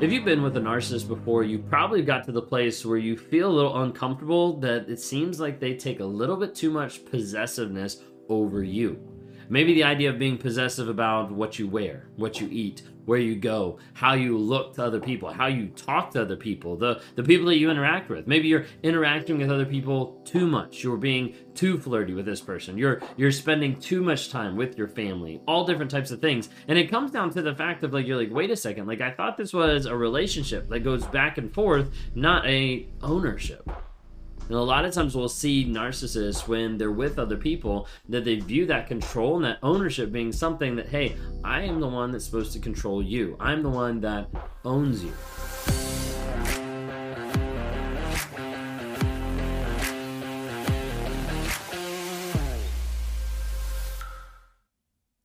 If you've been with a narcissist before, you probably got to the place where you feel a little uncomfortable that it seems like they take a little bit too much possessiveness over you. Maybe the idea of being possessive about what you wear, what you eat, where you go, how you look to other people, how you talk to other people, the, the people that you interact with. Maybe you're interacting with other people too much. You're being too flirty with this person. You're you're spending too much time with your family. All different types of things. And it comes down to the fact of like you're like, wait a second, like I thought this was a relationship that goes back and forth, not a ownership. And a lot of times we'll see narcissists when they're with other people that they view that control and that ownership being something that, hey, I am the one that's supposed to control you. I'm the one that owns you.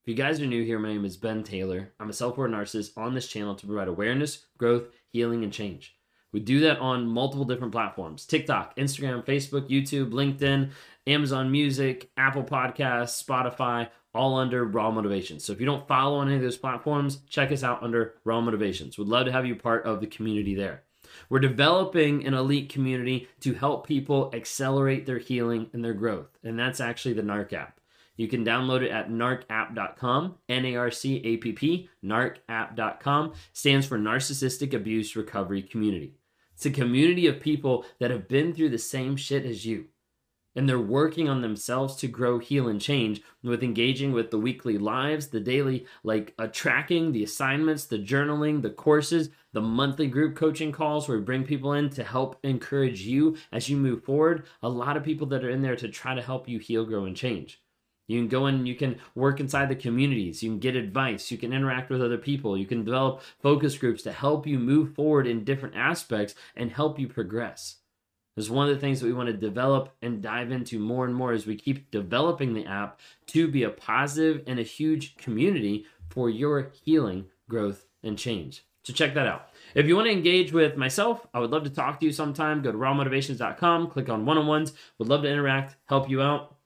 If you guys are new here, my name is Ben Taylor. I'm a self aware narcissist on this channel to provide awareness, growth, healing, and change. We do that on multiple different platforms TikTok, Instagram, Facebook, YouTube, LinkedIn, Amazon Music, Apple Podcasts, Spotify, all under Raw Motivations. So if you don't follow on any of those platforms, check us out under Raw Motivations. We'd love to have you part of the community there. We're developing an elite community to help people accelerate their healing and their growth. And that's actually the NARC app. You can download it at narcapp.com, N A R C A P P, narcapp.com, stands for Narcissistic Abuse Recovery Community. It's a community of people that have been through the same shit as you. And they're working on themselves to grow, heal, and change with engaging with the weekly lives, the daily, like uh, tracking, the assignments, the journaling, the courses, the monthly group coaching calls where we bring people in to help encourage you as you move forward. A lot of people that are in there to try to help you heal, grow, and change. You can go in, you can work inside the communities, you can get advice, you can interact with other people, you can develop focus groups to help you move forward in different aspects and help you progress. This is one of the things that we want to develop and dive into more and more as we keep developing the app to be a positive and a huge community for your healing, growth, and change. So check that out. If you want to engage with myself, I would love to talk to you sometime. Go to rawmotivations.com, click on one on ones. Would love to interact, help you out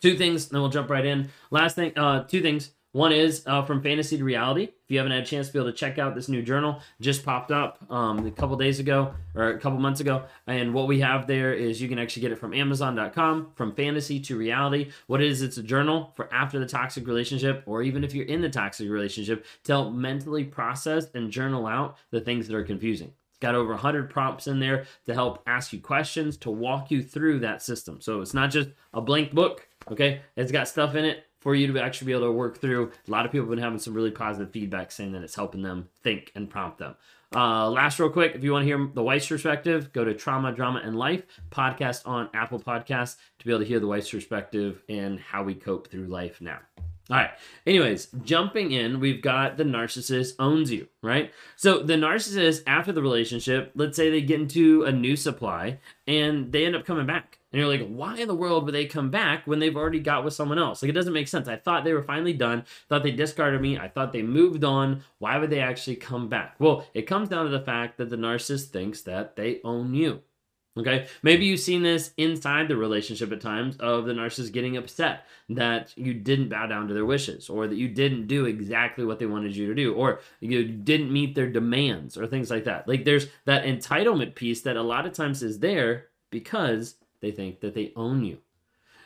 two things, then we'll jump right in. Last thing, uh, two things. One is uh, from fantasy to reality. If you haven't had a chance to be able to check out this new journal, just popped up um, a couple days ago or a couple months ago. And what we have there is you can actually get it from Amazon.com. From fantasy to reality, what it is it's a journal for after the toxic relationship, or even if you're in the toxic relationship, to help mentally process and journal out the things that are confusing. It's got over 100 prompts in there to help ask you questions to walk you through that system. So it's not just a blank book Okay, it's got stuff in it for you to actually be able to work through. A lot of people have been having some really positive feedback saying that it's helping them think and prompt them. Uh, last, real quick, if you want to hear the wife's perspective, go to Trauma, Drama, and Life podcast on Apple Podcasts to be able to hear the wife's perspective and how we cope through life now. All right. Anyways, jumping in, we've got the narcissist owns you, right? So the narcissist, after the relationship, let's say they get into a new supply and they end up coming back. And you're like, why in the world would they come back when they've already got with someone else? Like, it doesn't make sense. I thought they were finally done. Thought they discarded me. I thought they moved on. Why would they actually come back? Well, it comes down to the fact that the narcissist thinks that they own you. Okay, maybe you've seen this inside the relationship at times of the narcissist getting upset that you didn't bow down to their wishes, or that you didn't do exactly what they wanted you to do, or you didn't meet their demands, or things like that. Like there's that entitlement piece that a lot of times is there because they think that they own you.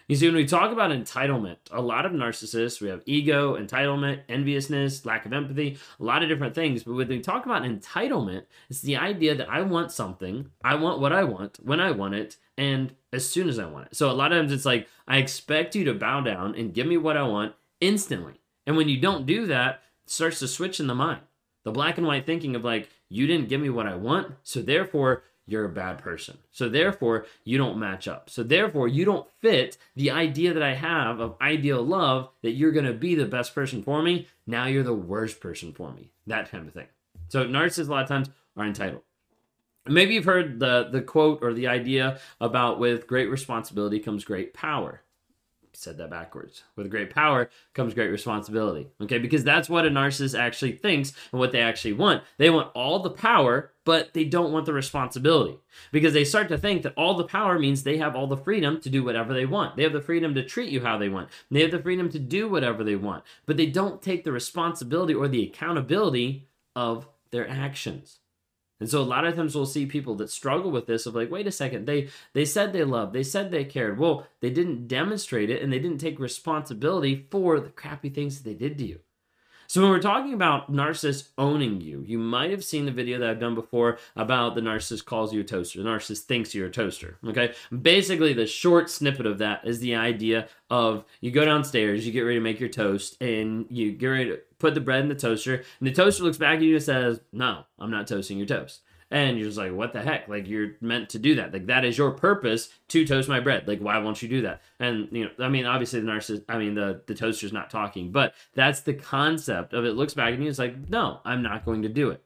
You see, when we talk about entitlement, a lot of narcissists, we have ego, entitlement, enviousness, lack of empathy, a lot of different things. But when we talk about entitlement, it's the idea that I want something, I want what I want, when I want it, and as soon as I want it. So a lot of times it's like, I expect you to bow down and give me what I want instantly. And when you don't do that, it starts to switch in the mind. The black and white thinking of like, you didn't give me what I want, so therefore you're a bad person. So therefore, you don't match up. So therefore, you don't fit the idea that I have of ideal love that you're going to be the best person for me. Now you're the worst person for me. That kind of thing. So narcissists a lot of times are entitled. Maybe you've heard the the quote or the idea about with great responsibility comes great power said that backwards. With great power comes great responsibility. Okay, because that's what a narcissist actually thinks and what they actually want. They want all the power, but they don't want the responsibility. Because they start to think that all the power means they have all the freedom to do whatever they want. They have the freedom to treat you how they want. They have the freedom to do whatever they want. But they don't take the responsibility or the accountability of their actions. And so a lot of times we'll see people that struggle with this of like, wait a second, they they said they loved, they said they cared. Well, they didn't demonstrate it and they didn't take responsibility for the crappy things that they did to you. So when we're talking about narcissists owning you, you might have seen the video that I've done before about the narcissist calls you a toaster. The narcissist thinks you're a toaster. Okay. Basically, the short snippet of that is the idea of you go downstairs, you get ready to make your toast, and you get ready to put the bread in the toaster, and the toaster looks back at you and says, No, I'm not toasting your toast. And you're just like what the heck? Like you're meant to do that. Like that is your purpose to toast my bread. Like why won't you do that? And you know i mean obviously the narcissist i mean the the toaster's not talking but that's the concept of it looks back at you it's like no i'm not going to do it.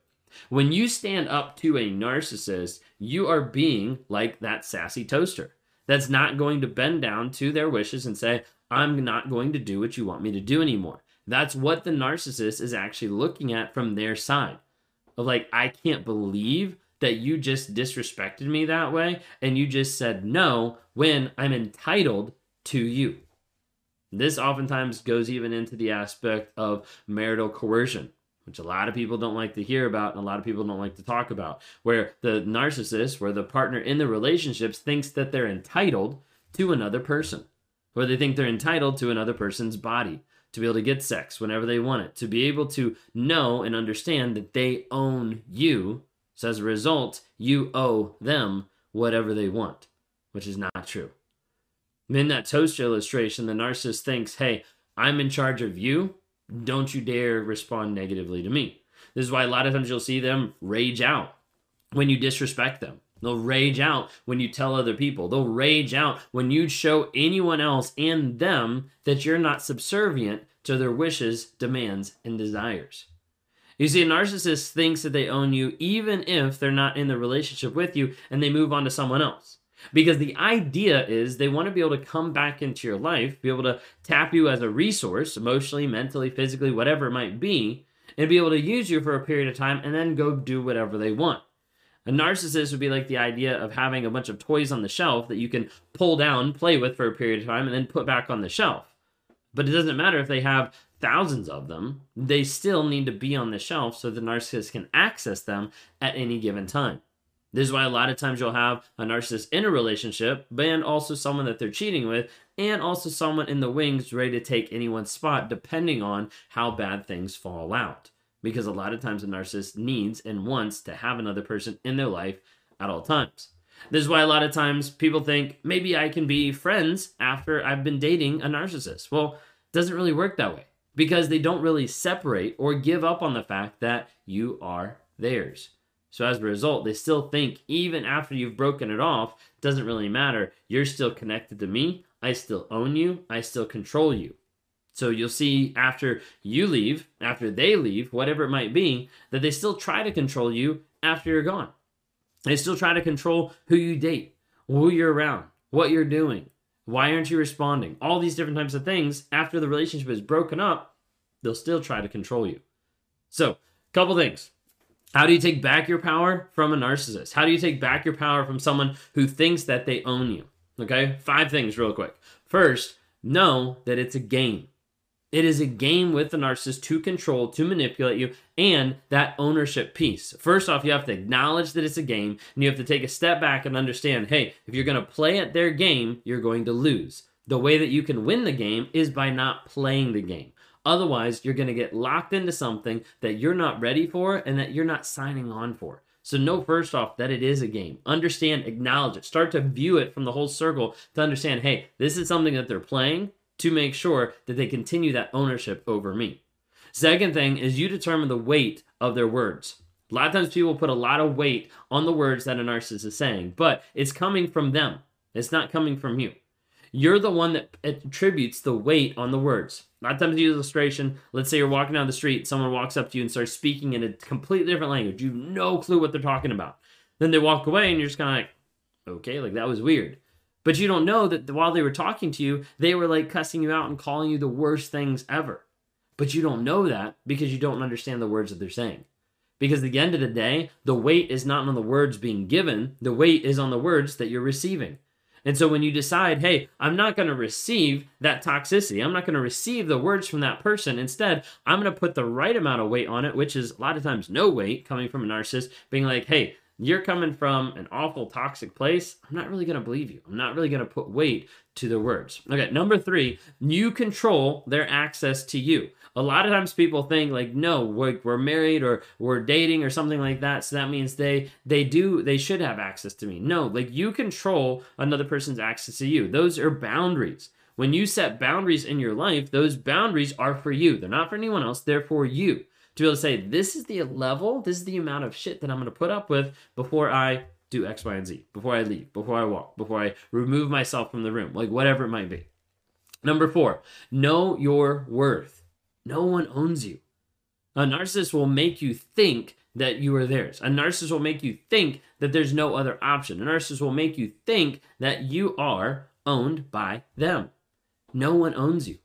When you stand up to a narcissist you are being like that sassy toaster that's not going to bend down to their wishes and say i'm not going to do what you want me to do anymore that's what the narcissist is actually looking at from their side of like, I can't believe that you just disrespected me that way and you just said no when I'm entitled to you. This oftentimes goes even into the aspect of marital coercion, which a lot of people don't like to hear about and a lot of people don't like to talk about, where the narcissist, where the partner in the relationships thinks that they're entitled to another person, where they think they're entitled to another person's body, to be able to get sex whenever they want it, to be able to know and understand that they own you. So as a result, you owe them whatever they want, which is not true. In that toast illustration, the narcissist thinks, hey, I'm in charge of you. Don't you dare respond negatively to me. This is why a lot of times you'll see them rage out when you disrespect them. They'll rage out when you tell other people. They'll rage out when you show anyone else and them that you're not subservient to their wishes, demands, and desires. You see, a narcissist thinks that they own you even if they're not in the relationship with you and they move on to someone else. Because the idea is they want to be able to come back into your life, be able to tap you as a resource, emotionally, mentally, physically, whatever it might be, and be able to use you for a period of time and then go do whatever they want. A narcissist would be like the idea of having a bunch of toys on the shelf that you can pull down, play with for a period of time, and then put back on the shelf. But it doesn't matter if they have thousands of them, they still need to be on the shelf so the narcissist can access them at any given time. This is why a lot of times you'll have a narcissist in a relationship, and also someone that they're cheating with, and also someone in the wings ready to take anyone's spot, depending on how bad things fall out because a lot of times a narcissist needs and wants to have another person in their life at all times. This is why a lot of times people think maybe I can be friends after I've been dating a narcissist. Well, it doesn't really work that way because they don't really separate or give up on the fact that you are theirs. So as a result, they still think even after you've broken it off, doesn't really matter. You're still connected to me. I still own you. I still control you. So you'll see after you leave, after they leave, whatever it might be, that they still try to control you after you're gone. They still try to control who you date, who you're around, what you're doing, why aren't you responding, all these different types of things. After the relationship is broken up, they'll still try to control you. So, couple things. How do you take back your power from a narcissist? How do you take back your power from someone who thinks that they own you? Okay, five things real quick. First, know that it's a game. It is a game with the narcissist to control, to manipulate you, and that ownership piece. First off, you have to acknowledge that it's a game, and you have to take a step back and understand hey, if you're going to play at their game, you're going to lose. The way that you can win the game is by not playing the game. Otherwise, you're going to get locked into something that you're not ready for and that you're not signing on for. So, know first off that it is a game. Understand, acknowledge it. Start to view it from the whole circle to understand hey, this is something that they're playing to make sure that they continue that ownership over me. Second thing is you determine the weight of their words. A lot of times people put a lot of weight on the words that a narcissist is saying, but it's coming from them. It's not coming from you. You're the one that attributes the weight on the words. A lot of times, use illustration. Let's say you're walking down the street, someone walks up to you and starts speaking in a completely different language. You have no clue what they're talking about. Then they walk away, and you're just kind of like, okay, like that was weird. But you don't know that while they were talking to you, they were like cussing you out and calling you the worst things ever. But you don't know that because you don't understand the words that they're saying. Because at the end of the day, the weight is not on the words being given, the weight is on the words that you're receiving. And so when you decide, hey, I'm not going to receive that toxicity, I'm not going to receive the words from that person. Instead, I'm going to put the right amount of weight on it, which is a lot of times no weight coming from a narcissist, being like, hey, you're coming from an awful toxic place. I'm not really going to believe you. I'm not really going to put weight to the words. Okay, number three, you control their access to you. A lot of times people think like, no, we're, we're married or we're dating or something like that. So that means they they do they should have access to me. No, like you control another person's access to you. Those are boundaries. When you set boundaries in your life, those boundaries are for you. They're not for anyone else. They're for you to be able to say, this is the level, this is the amount of shit that I'm going to put up with before I do X, Y, and Z, before I leave, before I walk, before I remove myself from the room, like whatever it might be. Number four, know your worth. No one owns you. A narcissist will make you think that you are theirs. A narcissist will make you think that there's no other option. A narcissist will make you think that you are owned by them. No one owns you.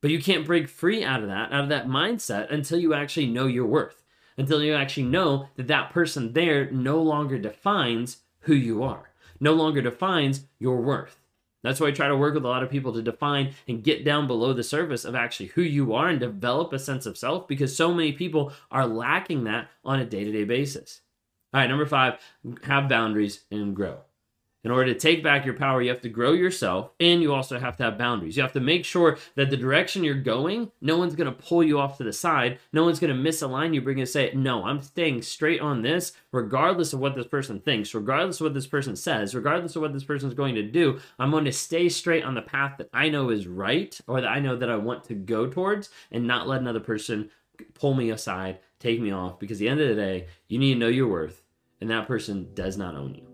But you can't break free out of that, out of that mindset until you actually know your worth, until you actually know that that person there no longer defines who you are, no longer defines your worth. That's why I try to work with a lot of people to define and get down below the surface of actually who you are and develop a sense of self because so many people are lacking that on a day to day basis. All right, number five, have boundaries and grow. In order to take back your power, you have to grow yourself and you also have to have boundaries. You have to make sure that the direction you're going, no one's going to pull you off to the side. No one's going to misalign you. Bring and say, no, I'm staying straight on this, regardless of what this person thinks, regardless of what this person says, regardless of what this person is going to do. I'm going to stay straight on the path that I know is right or that I know that I want to go towards and not let another person pull me aside, take me off. Because at the end of the day, you need to know your worth and that person does not own you.